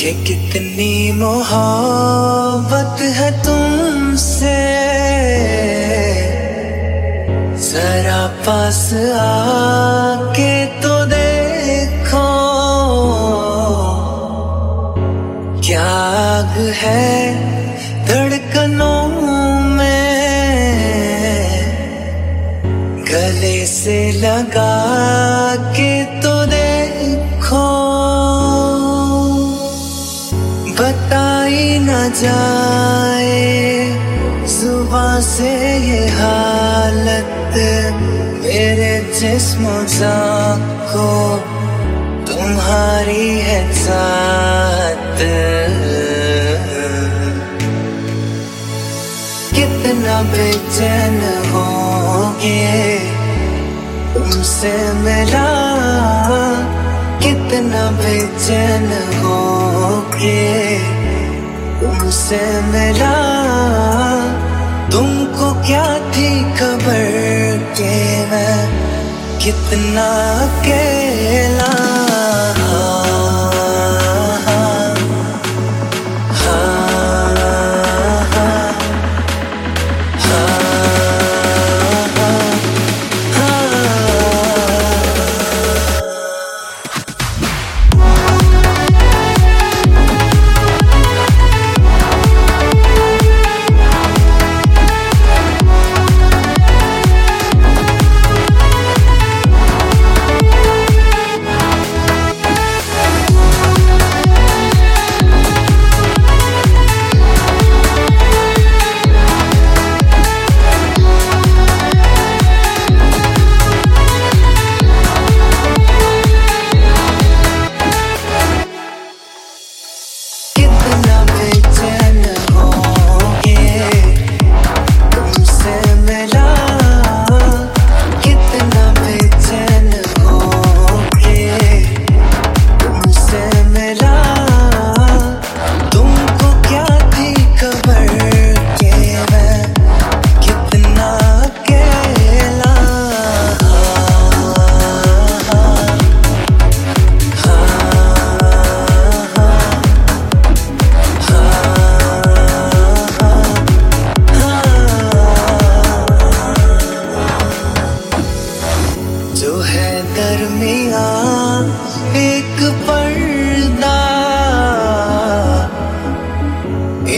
कि कितनी मोहब्बत है तुमसे। जरा पास आके तो देखो क्या आग है धड़कनों में। गले से लगा जाए। सुबह से ये हालत मेरे जिस्म को, तुम्हारी है साथ। कितना बेचैन होगे तुमसे मिला। कितना बेचैन होगे तुमसे मिला। तुमको क्या थी खबर के मैं कितना अकेला?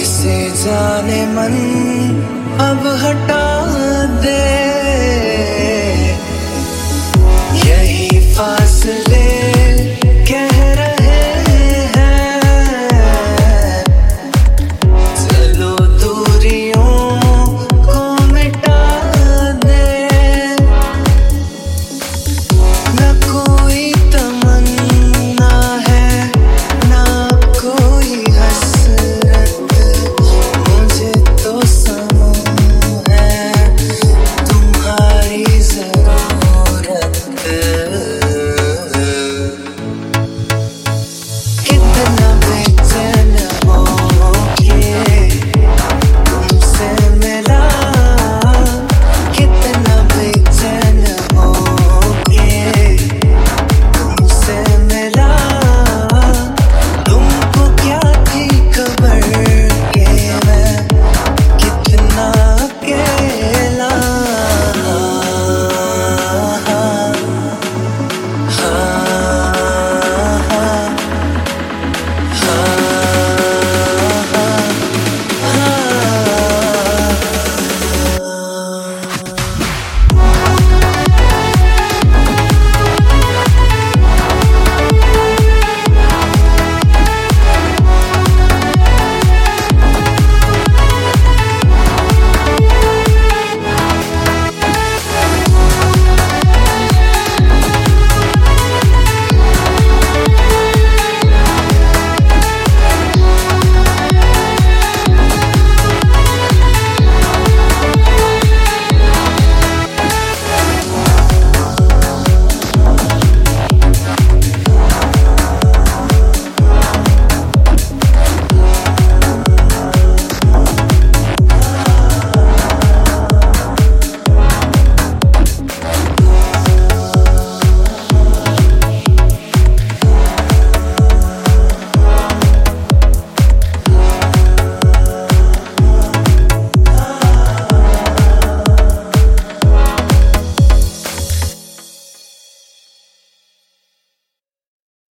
से जाने मन अब हटा दे। यही फास